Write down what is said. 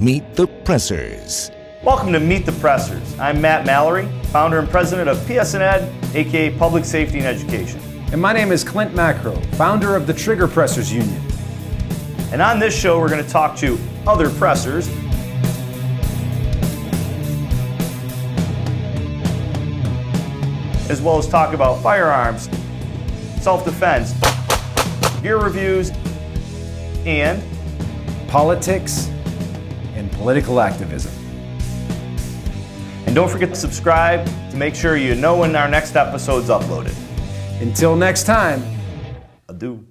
Meet the Pressers. Welcome to Meet the Pressers. I'm Matt Mallory, founder and president of PSN Ed, aka Public Safety and Education. And my name is Clint Macro, founder of the Trigger Pressers Union. And on this show, we're going to talk to other pressers as well as talk about firearms, self defense, gear reviews, and politics and political activism. And don't forget to subscribe to make sure you know when our next episode's uploaded. Until next time, Adieu.